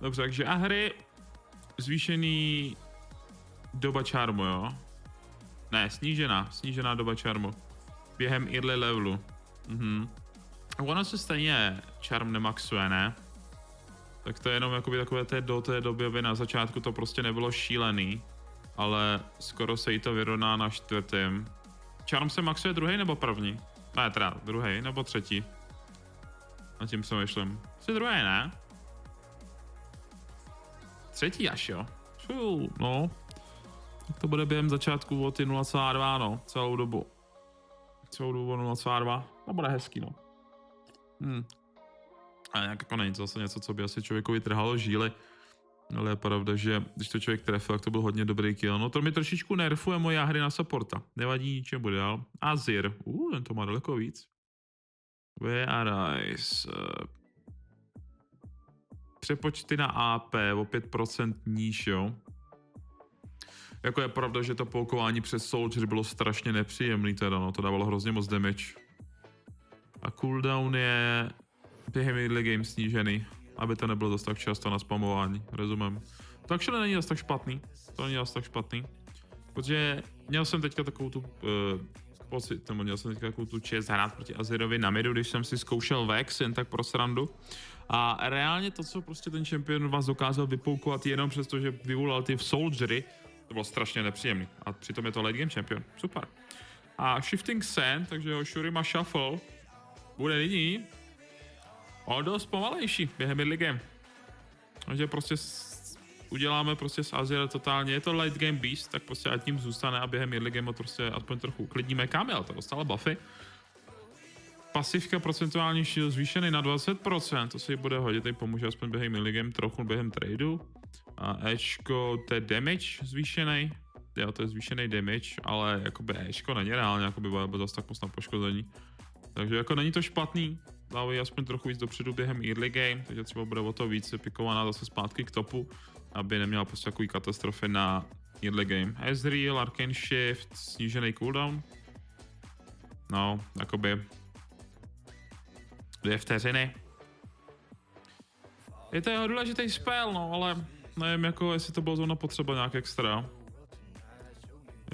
Dobře, takže a hry zvýšený doba čarmu, jo? Ne, snížená, snížená doba čarmu. Během early levelu. Mhm. Ono se stejně čarm nemaxuje, ne? Tak to je jenom jakoby takové té do té doby, aby na začátku to prostě nebylo šílený, ale skoro se jí to vyrovná na čtvrtém. Charm se maxuje druhý nebo první? Ne, teda druhý nebo třetí. Na tím se myšlím. Jsi druhý, ne? Třetí až jo. Fů, no. Tak to bude během začátku o ty 0,2, no. Celou dobu. Celou dobu 0,2. To bude hezký, no. Hmm. A nějak jako není to zase něco, co by asi člověkovi trhalo žíly. Ale je pravda, že když to člověk trefil, tak to byl hodně dobrý kill. No to mi trošičku nerfuje moje hry na supporta. Nevadí, ničem bude dál. Azir. Uh, ten to má daleko víc. Where are eyes? Přepočty na AP o 5% níž, jo. Jako je pravda, že to poukování přes Soldier bylo strašně nepříjemný teda, no, to dávalo hrozně moc damage. A cooldown je během early game snížený, aby to nebylo zase tak často na spamování, rozumím. To actually není zase tak špatný, to není zase tak špatný, protože měl jsem teďka takovou tu uh, pocit, nebo měl jsem teďka takovou tu čest hrát proti Azirovi na midu, když jsem si zkoušel Vex, jen tak pro srandu. A reálně to, co prostě ten čempion vás dokázal vypoukovat jenom přesto, že vyvolal ty soldiery, to bylo strašně nepříjemný. A přitom je to late game champion. Super. A Shifting Sand, takže jo, Shurima Shuffle, bude nyní o dost pomalejší během mid game. Takže prostě s, uděláme prostě z Azir totálně, je to late game beast, tak prostě ať tím zůstane a během mid game prostě aspoň trochu uklidníme. Kamil, to dostala buffy. Pasivka procentuální shield zvýšený na 20%, to se jí bude hodit, tady pomůže aspoň během milligame, trochu během tradu. A Ečko, to je damage zvýšený, jo, to je zvýšený damage, ale jakoby Ečko není reálně, jakoby bude zase tak moc na poškození. Takže jako není to špatný, dávají aspoň trochu víc dopředu během early game, takže třeba bude o to víc pikovaná zase zpátky k topu, aby neměla prostě takový katastrofy na early game. Ezreal, Arcane Shift, snížený cooldown. No, jakoby dvě vteřiny. Je to jeho důležitý spell, no, ale nevím, jako, jestli to bylo zrovna potřeba nějak extra.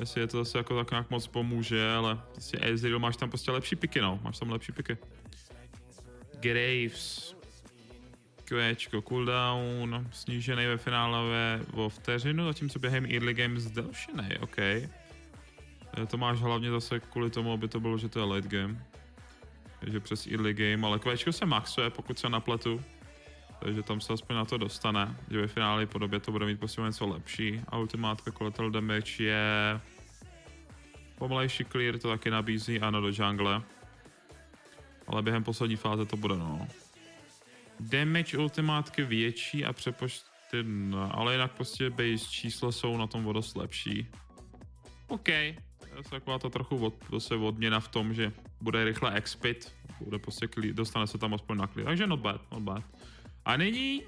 Jestli je to zase jako tak nějak moc pomůže, ale prostě Ezreal máš tam prostě lepší piky, no, máš tam lepší piky. Graves. Qčko, cooldown, snížený ve finále o vteřinu, zatímco během early game zdelšený, OK. To máš hlavně zase kvůli tomu, aby to bylo, že to je late game. Takže přes early game, ale Qčko se maxuje, pokud se napletu. Takže tam se aspoň na to dostane, že ve finále podobě to bude mít prostě něco lepší. A ultimátka collateral damage je... Pomalejší clear to taky nabízí, ano, do jungle. Ale během poslední fáze to bude, no. Damage ultimátky větší a přepočty, no, ale jinak prostě base čísla jsou na tom o dost lepší. OK, je taková to trochu od, zase odměna v tom, že bude rychle expit, bude prostě klí, dostane se tam aspoň na klid. Takže not bad, not bad. A nyní,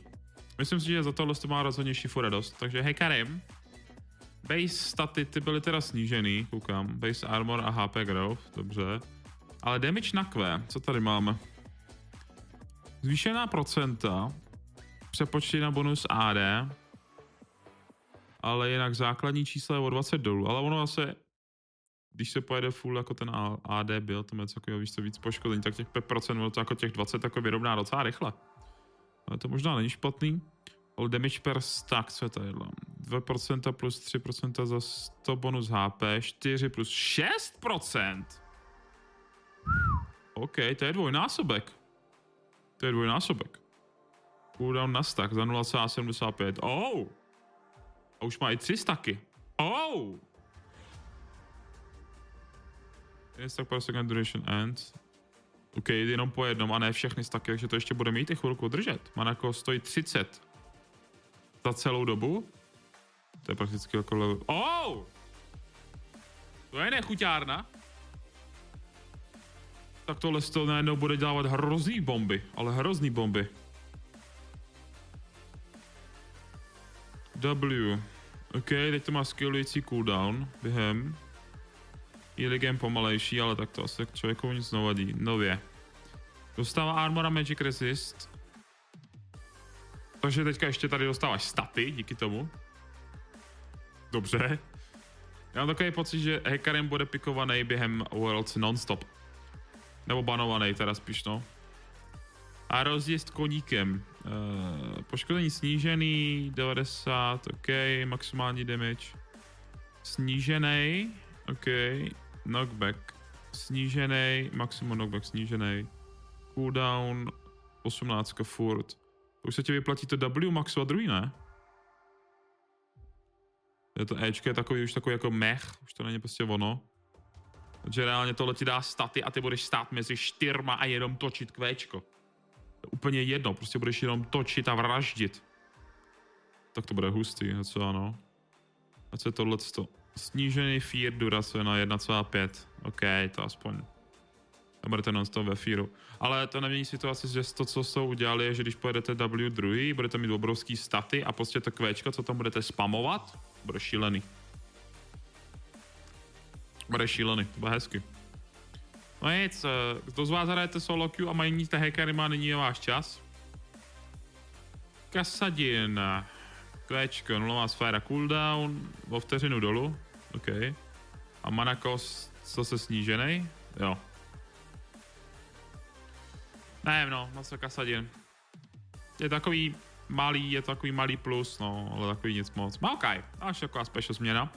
myslím si, že za tohle to má rozhodně Shifu radost. Takže hej Karim, base staty ty byly teda snížený, koukám. Base armor a HP growth, dobře. Ale damage na Q, co tady máme? Zvýšená procenta, přepočty na bonus AD, ale jinak základní číslo je o 20 dolů, ale ono zase když se pojede full jako ten AD byl, to je takového víš co víc poškození, tak těch 5% to jako těch 20 jako vyrovná docela rychle. Ale to možná není špatný. All damage per stack, co je to jedlo? 2% plus 3% za 100 bonus HP, 4 plus 6%? OK, to je dvojnásobek. To je dvojnásobek. Cooldown na stack za 0,75. Oh! A už má i 3 staky. Oh! Stack per second duration end. OK, jenom po jednom a ne všechny staky, takže to ještě bude mít i chvilku držet. Manako stojí 30 za celou dobu. To je prakticky jako level... Oh! To je nechuťárna. Tak tohle to najednou bude dělat hrozný bomby, ale hrozný bomby. W. OK, teď to má skillující cooldown během je ligem pomalejší, ale tak to asi člověku nic nevadí. Nově. Dostává Armor a Magic Resist. Takže teďka ještě tady dostáváš staty díky tomu. Dobře. Já mám takový pocit, že Hecarim bude pikovaný během Worlds nonstop. Nebo banovaný teda spíš, no. A rozjezd koníkem. Uh, poškození snížený, 90, OK, maximální damage. Snížený, OK, knockback. Snížený, maximum knockback snížený. Cooldown, 18 furt. To už se ti vyplatí to W maxu a druhý, ne? Je to Ečko je takový už takový jako mech, už to není prostě ono. Takže reálně tohle ti dá staty a ty budeš stát mezi čtyřma a jenom točit kvéčko. Úplně jedno, prostě budeš jenom točit a vraždit. Tak to bude hustý, co ano. A co je tohle? Snížený fear durace na 1,5. OK, to aspoň. Nebudete non stop ve fearu. Ale to nemění situaci, že to, co jsou udělali, je, že když pojedete W druhý, budete mít obrovský staty a prostě to kvéčko, co tam budete spamovat, bude šílený. Bude šílený, to bude hezky. No nic, eh, kdo z vás hrajete solo queue a mají hackery, má nyní je váš čas. Kasadin. Kvéčko, nulová sféra cooldown, o vteřinu dolů. OK. A manakos, co se snížený? Jo. Nevím no, se kasadin. Je takový malý, je takový malý plus, no, ale takový nic moc. Má OK, až taková special změna.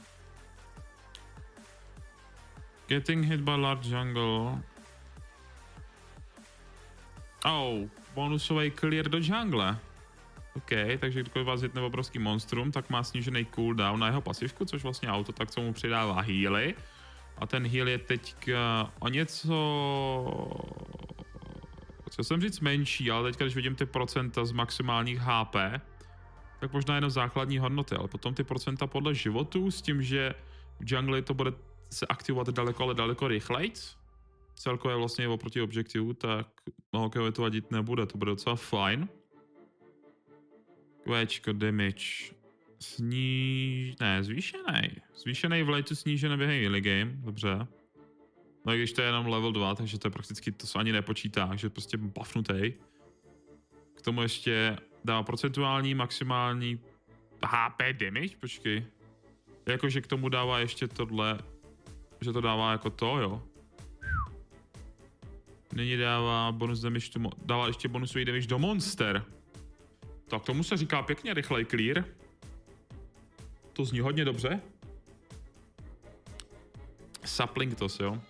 Getting hit by large jungle. Oh, bonusový clear do jungle. OK, takže když vás hitne obrovský monstrum, tak má snížený cooldown na jeho pasivku, což vlastně auto tak co mu přidává healy. A ten heal je teďka o něco... Chtěl jsem říct menší, ale teďka, když vidím ty procenta z maximálních HP, tak možná jenom základní hodnoty, ale potom ty procenta podle životů s tím, že v jungle to bude se aktivovat daleko, ale daleko rychleji. Celkově vlastně oproti objektivu, tak no, okay, to vadit nebude, to bude docela fajn. Kvéčko, damage. Sníž... Ne, zvýšený. Zvýšený v lejtu snížený během early game, dobře. No i když to je jenom level 2, takže to je prakticky, to se ani nepočítá, že prostě buffnutý. K tomu ještě dá procentuální maximální HP damage, počkej. Jakože k tomu dává ještě tohle, že to dává jako to, jo. Nyní dává bonus damage, to dává ještě bonusový damage do monster. Tak tomu se říká pěkně rychlej clear. To zní hodně dobře. Sapling to jo.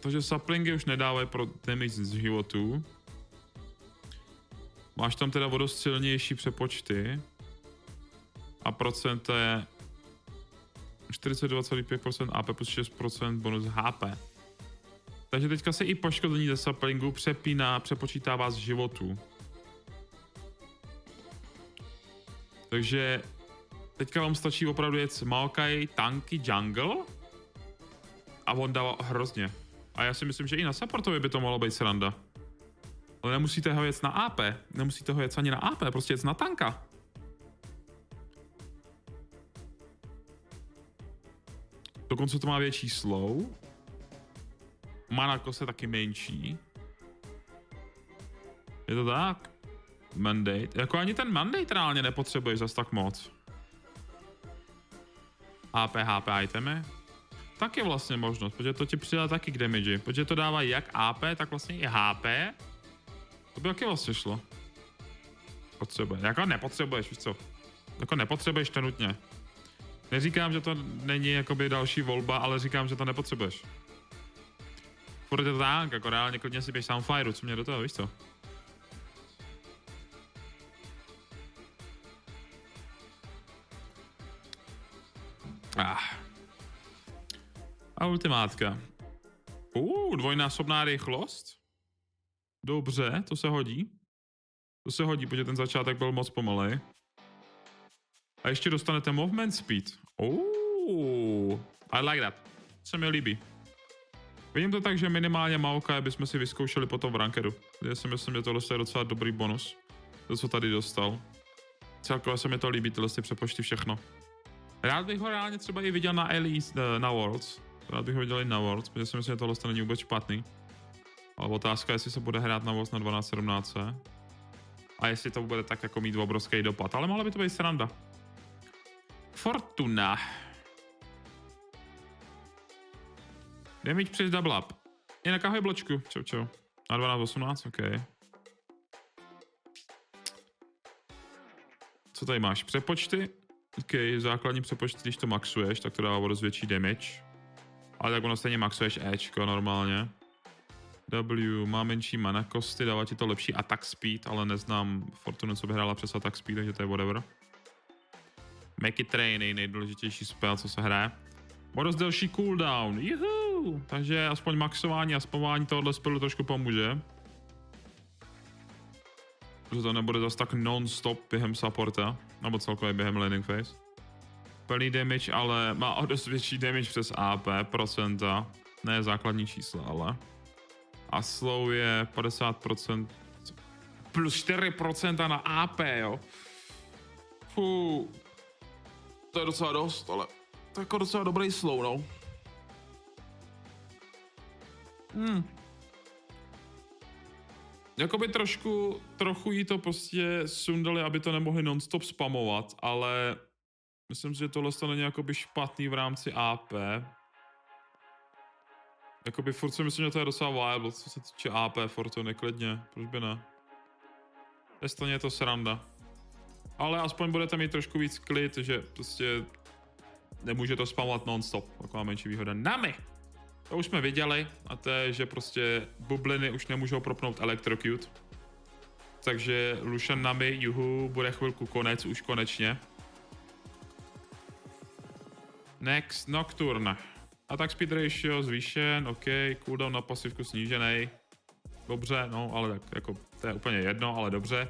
Takže saplingy už nedávají pro damage z životů. Máš tam teda vodost silnější přepočty. A procent je 42,5% AP plus 6% bonus HP. Takže teďka se i poškození ze saplingu přepíná, přepočítává z životů. Takže teďka vám stačí opravdu jet Maokai Tanky Jungle a on dává hrozně. A já si myslím, že i na supportově by to mohlo být sranda. Ale nemusíte ho jet na AP, nemusíte ho jet ani na AP, prostě jet na tanka. Dokonce to má větší slow. Mana se taky menší. Je to tak? Mandate. Jako ani ten mandate reálně nepotřebuješ zas tak moc. AP, HP itemy. Tak je vlastně možnost, protože to ti přidá taky k damage. Protože to dává jak AP, tak vlastně i HP. To by taky vlastně šlo. Potřebuje. Jako nepotřebuješ, víš co? Jako nepotřebuješ to nutně. Neříkám, že to není jakoby další volba, ale říkám, že to nepotřebuješ. Furt je to tak, jako reálně klidně si běž Soundfire, co mě do toho, víš co? A ultimátka. Uh, dvojnásobná rychlost. Dobře, to se hodí. To se hodí, protože ten začátek byl moc pomalej. A ještě dostanete movement speed. Oh, I like that. Se mi líbí. Vidím to tak, že minimálně Maoka bychom si vyzkoušeli potom v rankedu. Já si myslím, že tohle je docela dobrý bonus. To, co tady dostal. Celkově se mi to líbí, tyhle si přepočty všechno. Rád bych ho reálně třeba i viděl na Elise, eh, na Worlds. Rád bych ho viděl i na Worlds, protože si myslím, že tohle není vůbec špatný. Ale otázka je, jestli se bude hrát na Worlds na 12.17. A jestli to bude tak jako mít obrovský dopad, ale mohla by to být sranda. Fortuna. Damage přes double up. Je na kahoj bločku. Čau, čau. Na 12, 18, ok. Co tady máš? Přepočty? OK, základní přepočty, když to maxuješ, tak to dává o větší damage. Ale tak ono stejně maxuješ Ečko normálně. W má menší mana kosty, dává ti to lepší attack speed, ale neznám Fortuna, co by hrála přes attack speed, takže to je whatever. Make it rain, nejdůležitější spell, co se hraje. O dost delší cooldown, juhu! Takže aspoň maxování a spamování tohohle spelu trošku pomůže. Že to nebude zase tak non-stop během supporta, nebo celkově během landing phase. Plný damage, ale má o dost větší damage přes AP, procenta. Ne základní čísla, ale. A slow je 50%, plus 4% na AP, jo. Fú. To je docela dost, ale to je jako docela dobrý slow, no. Hmm. Jakoby trošku, trochu jí to prostě sundali, aby to nemohli nonstop spamovat, ale myslím si, že tohle to není jakoby špatný v rámci AP. Jakoby furt si myslím, že to je docela viable, co se týče AP, furt to neklidně, proč by ne. Stejně je to sranda. Ale aspoň budete mít trošku víc klid, že prostě nemůže to spamovat non-stop, taková menší výhoda. Nami! To už jsme viděli a to je, že prostě bubliny už nemůžou propnout Electrocute. Takže Lucian Nami, juhu, bude chvilku konec, už konečně. Next, Nocturne. Attack speed ratio zvýšen, OK, cooldown na pasivku snížený. Dobře, no, ale tak jako, to je úplně jedno, ale dobře.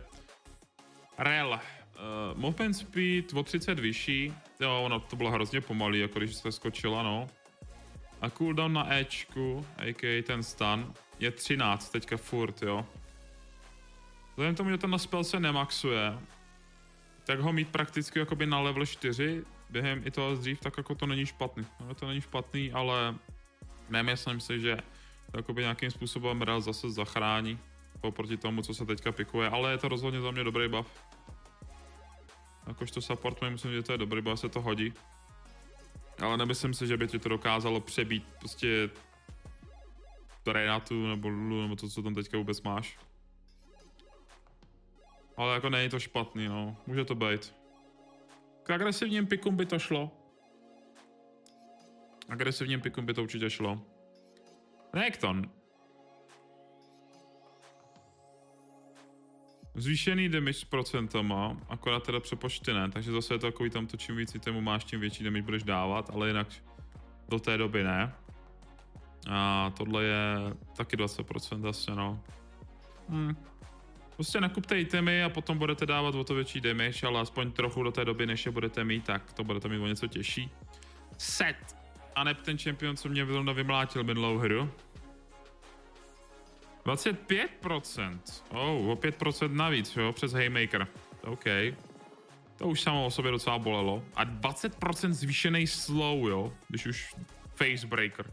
Rel. Uh, movement speed o 30 vyšší. Jo, ono to bylo hrozně pomalý, jako když se skočila, no. A cooldown na Ečku, a.k.a. ten stun, je 13 teďka furt, jo. Vzhledem tomu, že ten spell se nemaxuje, tak ho mít prakticky jakoby na level 4 během i toho dřív, tak jako to není špatný. No, to není špatný, ale nemyslím si, že to jakoby nějakým způsobem Rel zase zachrání oproti tomu, co se teďka pikuje, ale je to rozhodně za mě dobrý buff. Jakožto support, myslím, že to je dobrý buff, se to hodí. Ale nemyslím si, že by ti to dokázalo přebít prostě Renatu nebo Lulu nebo to, co tam teďka vůbec máš. Ale jako není to špatný, no. Může to být. K agresivním pikům by to šlo. Agresivním pikům by to určitě šlo. Nekton. Zvýšený damage s procentama, akorát teda přepočty ne, takže zase je to takový tam to, čím víc itemů máš, tím větší damage budeš dávat, ale jinak do té doby ne. A tohle je taky 20% asi, no. Hmm. Prostě nakupte itemy a potom budete dávat o to větší damage, ale aspoň trochu do té doby, než je budete mít, tak to budete mít o něco těžší. Set. A ne ten čempion, co mě zrovna vymlátil minulou hru. 25%. Oh, o 5% navíc, jo, přes Haymaker. OK. To už samo o sobě docela bolelo. A 20% zvýšený slow, jo, když už Facebreaker.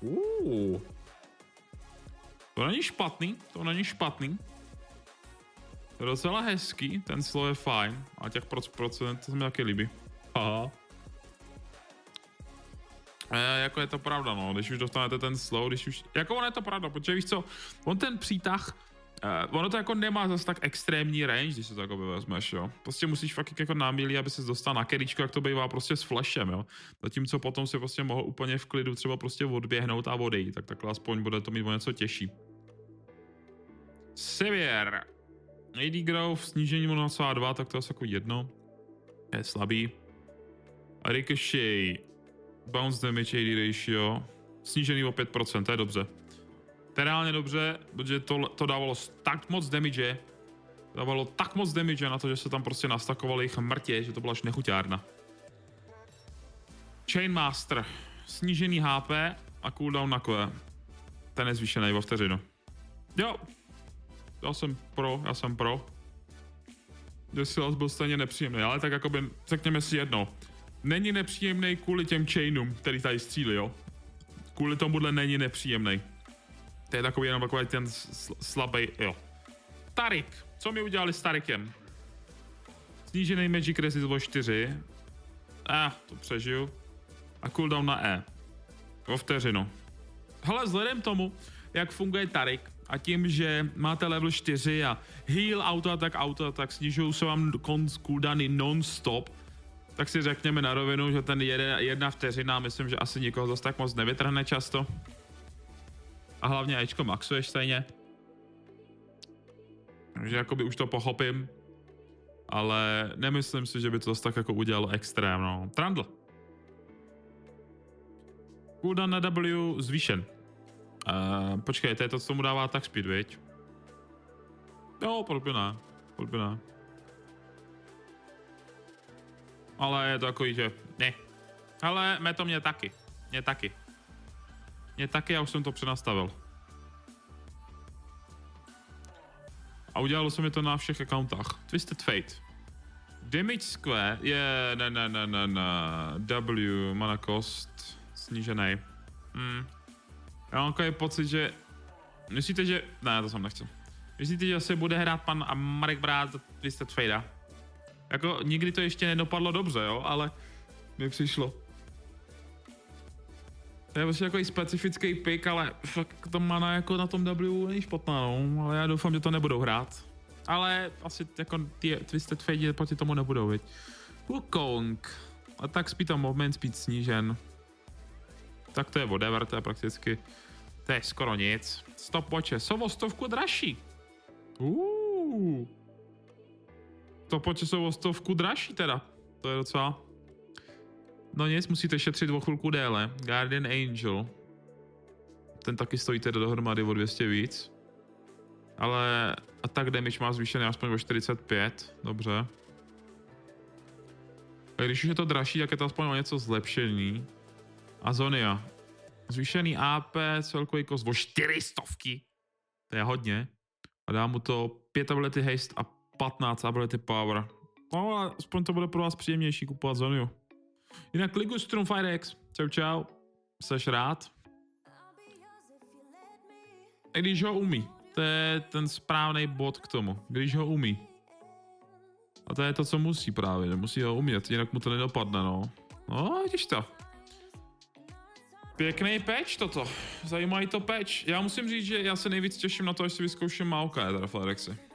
Uh. To není špatný, to není špatný. To je docela hezký, ten slow je fajn. A těch procent, to se mi taky líbí. Aha. E, jako je to pravda, no, když už dostanete ten slow, když už, jako ono je to pravda, protože víš co, on ten přítah, uh, ono to jako nemá zase tak extrémní range, když se to jako vezmeš, jo. Prostě musíš fakt jako námílí, aby se dostal na keričku, jak to bývá prostě s flashem, jo. Zatímco potom si prostě mohl úplně v klidu třeba prostě odběhnout a odejít, tak takhle aspoň bude to mít o něco těžší. Sevier. AD growth, snížení 0,2, tak to je asi jako jedno. Je slabý. Ricochet. Bounce damage AD ratio. Snížený o 5%, to je dobře. To je reálně dobře, protože to, to dávalo tak moc damage, dávalo tak moc damage na to, že se tam prostě nastakovaly jich mrtě, že to byla až nechuťárna. Chainmaster. Snížený HP a cooldown na koe. Ten je zvýšený o vteřinu. Jo. Já jsem pro, já jsem pro. Desilas byl stejně nepříjemný, ale tak jakoby, řekněme si jedno není nepříjemný kvůli těm chainům, který tady střílí, jo. Kvůli tomuhle není nepříjemný. To je takový jenom takový ten slabý, jo. Tarik. Co mi udělali s Tarikem? Snížený Magic Resist o 4. Eh, to přežiju. A cooldown na E. O vteřinu. Hele, vzhledem tomu, jak funguje Tarik a tím, že máte level 4 a heal, auto attack, auto attack, snižují se vám cooldowny non-stop, tak si řekněme na rovinu, že ten jeden, jedna vteřina, myslím, že asi nikoho zase tak moc nevytrhne často. A hlavně Ečko maxuješ stejně. Takže jakoby už to pochopím. Ale nemyslím si, že by to zase tak jako udělalo extrém, no. Trundle. Cooldown na W zvýšen. Uh, počkej, to je to, co mu dává tak speed, viď? Jo, proč by ne. Proč by ne. Ale je to takový, že ne. Ale mě to mě taky. Mě taky. Mě taky, já už jsem to přenastavil. A udělalo se mi to na všech accountách. Twisted Fate. Damage Square je, ne, ne, ne, ne, ne, W, mana cost, snížený. Hmm. Já mám takový pocit, že... Myslíte, že... Ne, to jsem nechci. Myslíte, že se bude hrát pan a Marek brát Twisted Fate? Jako nikdy to ještě nedopadlo dobře, jo, ale mi přišlo. To je vlastně jako specifický pick, ale fakt to mana jako na tom W není špatná, no. Ale já doufám, že to nebudou hrát. Ale asi jako ty Twisted Fate proti tomu nebudou, viď. Wukong. A tak speed a movement speed snížen. Tak to je whatever, to je prakticky, to je skoro nic. Stopwatche jsou o stovku dražší. Uuu. Stopwatche jsou o stovku dražší teda. To je docela... No nic, musíte šetřit o chvilku déle. Guardian Angel. Ten taky stojí teda dohromady o 200 víc. Ale attack damage má zvýšený aspoň o 45. Dobře. A když už je to dražší, tak je to aspoň o něco zlepšený. Azonia. Zvýšený AP, celkový kost o 400. To je hodně. A dá mu to 5 ability haste a 15 ability power. No, ale aspoň to bude pro vás příjemnější kupovat Zoniu. Jinak ligu Strum Firex. Čau čau. Seš rád? I když ho umí. To je ten správný bod k tomu. Když ho umí. A to je to, co musí právě. Musí ho umět, jinak mu to nedopadne, no. No, vidíš to. Pěkný peč toto. Zajímavý to peč. Já musím říct, že já se nejvíc těším na to, až si vyzkouším Maoka, teda Flerexy.